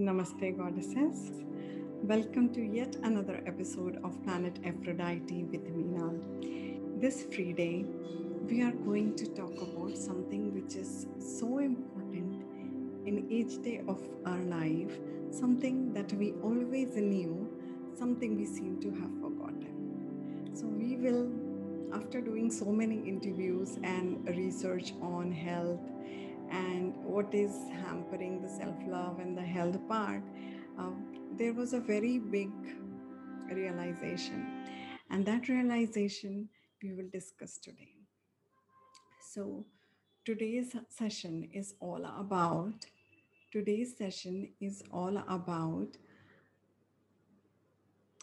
Namaste, goddesses. Welcome to yet another episode of Planet Aphrodite with Meenal. This free day, we are going to talk about something which is so important in each day of our life, something that we always knew, something we seem to have forgotten. So, we will, after doing so many interviews and research on health, what is hampering the self love and the health part, uh, there was a very big realization. And that realization we will discuss today. So, today's session is all about today's session is all about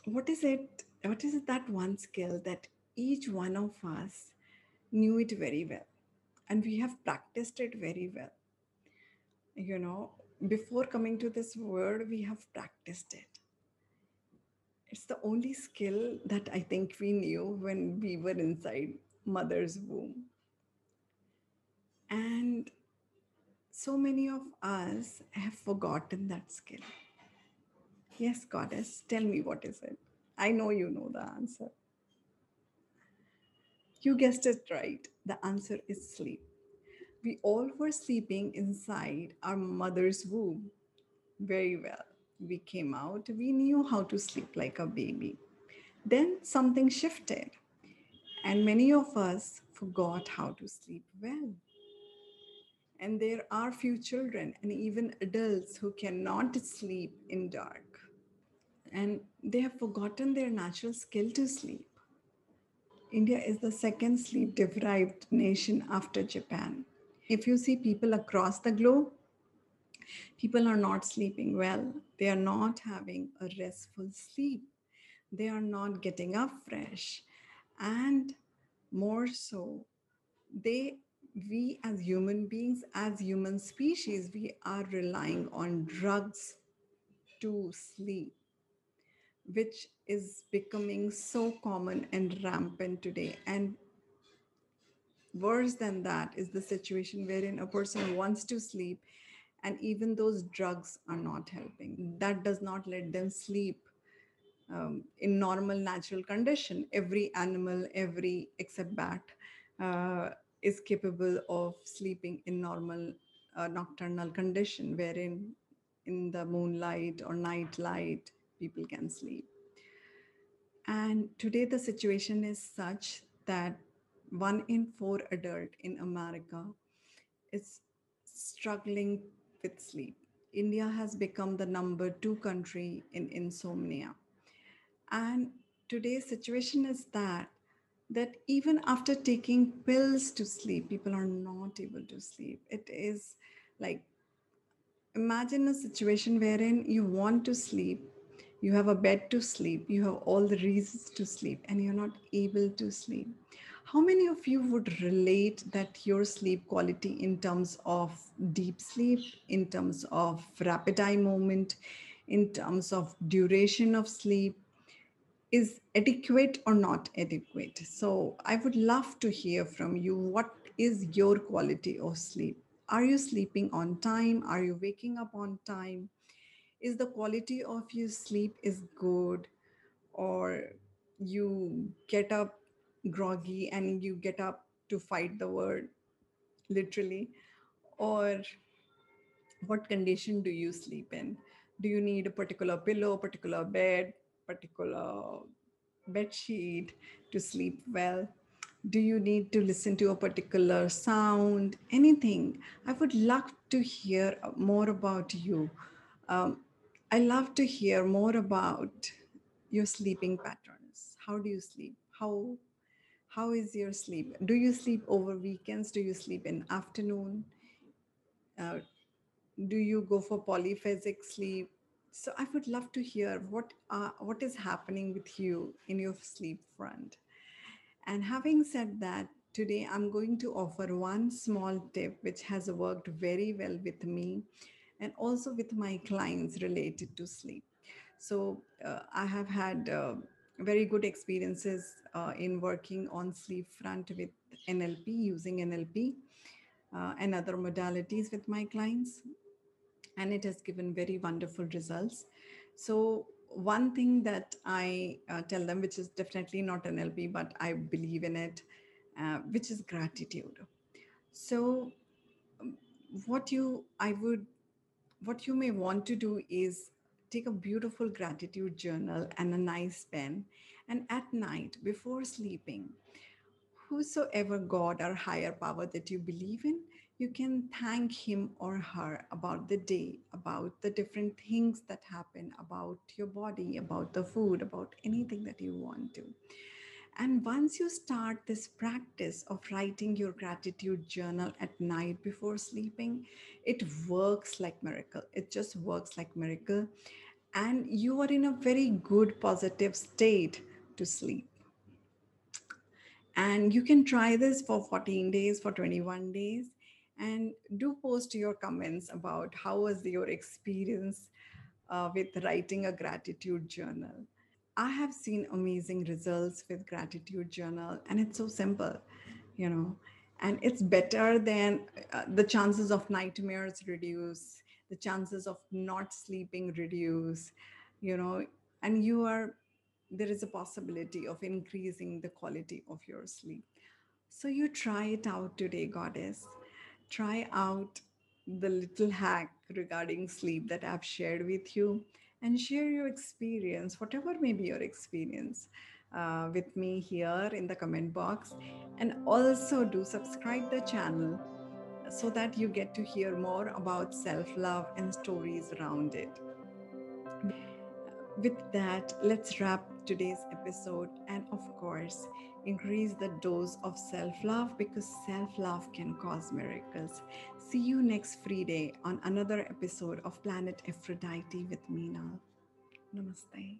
what is it what is it that one skill that each one of us knew it very well and we have practiced it very well you know before coming to this world we have practiced it. It's the only skill that i think we knew when we were inside mother's womb. And so many of us have forgotten that skill. Yes goddess tell me what is it? I know you know the answer. You guessed it right. The answer is sleep. We all were sleeping inside our mother's womb very well. We came out, we knew how to sleep like a baby. Then something shifted, and many of us forgot how to sleep well. And there are few children and even adults who cannot sleep in dark. And they have forgotten their natural skill to sleep India is the second sleep deprived nation after Japan. If you see people across the globe, people are not sleeping well. They are not having a restful sleep. They are not getting up fresh. And more so, they we as human beings, as human species, we are relying on drugs to sleep which is becoming so common and rampant today. And worse than that is the situation wherein a person wants to sleep and even those drugs are not helping. That does not let them sleep um, in normal natural condition. Every animal, every except bat, uh, is capable of sleeping in normal uh, nocturnal condition, wherein in the moonlight or night light people can sleep. And today the situation is such that one in four adult in America is struggling with sleep. India has become the number two country in insomnia. And today's situation is that that even after taking pills to sleep, people are not able to sleep. It is like imagine a situation wherein you want to sleep you have a bed to sleep. You have all the reasons to sleep and you're not able to sleep. How many of you would relate that your sleep quality in terms of deep sleep in terms of rapid eye movement in terms of duration of sleep is adequate or not adequate? So i would love to hear from you what is your quality of sleep? Are you sleeping on time? Are you waking up on time is the quality of your sleep is good or you get up groggy and you get up to fight the world literally? Or what condition do you sleep in? Do you need a particular pillow particular bed particular bed sheet to sleep well? Do you need to listen to a particular sound? Anything. I would love to hear more about you. Um, I love to hear more about your sleeping patterns. How do you sleep? How how is your sleep? Do you sleep over weekends? Do you sleep in afternoon? Uh, do you go for polyphasic sleep? So I would love to hear what uh, what is happening with you in your sleep front. And having said that, today I'm going to offer one small tip which has worked very well with me and also with my clients related to sleep. So uh, I have had uh, very good experiences uh, in working on sleep front with NLP, using NLP uh, and other modalities with my clients. and it has given very wonderful results. So, one thing that I uh, tell them, which is definitely not NLP, but I believe in it, uh, which is gratitude. So, um, what you I would what you may want to do is take a beautiful gratitude journal and a nice pen and at night before sleeping whosoever god or higher power that you believe in you can thank him or her about the day about the different things that happen about your body about the food about anything that you want to and once you start this practice of writing your gratitude journal at night before sleeping, it works like miracle. It just works like miracle. And you are in a very good positive state to sleep. And you can try this for 14 days, for 21 days, and do post your comments about how was your experience uh, with writing a gratitude journal I have seen amazing results with gratitude journal, and it's so simple, you know, and it's better than uh, the chances of nightmares reduce, the chances of not sleeping reduce, you know, and you are there is a possibility of increasing the quality of your sleep. So you try it out today, goddess. Try out the little hack regarding sleep that I've shared with you and share your experience, whatever may be your experience, uh, with me here in the comment box. And also do subscribe the channel so that you get to hear more about self-love and stories around it. With that, let's wrap today's episode and of course, increase the dose of self-love because self-love can cause miracles. See you next free day on another episode of Planet Aphrodite with Meenal. Namaste.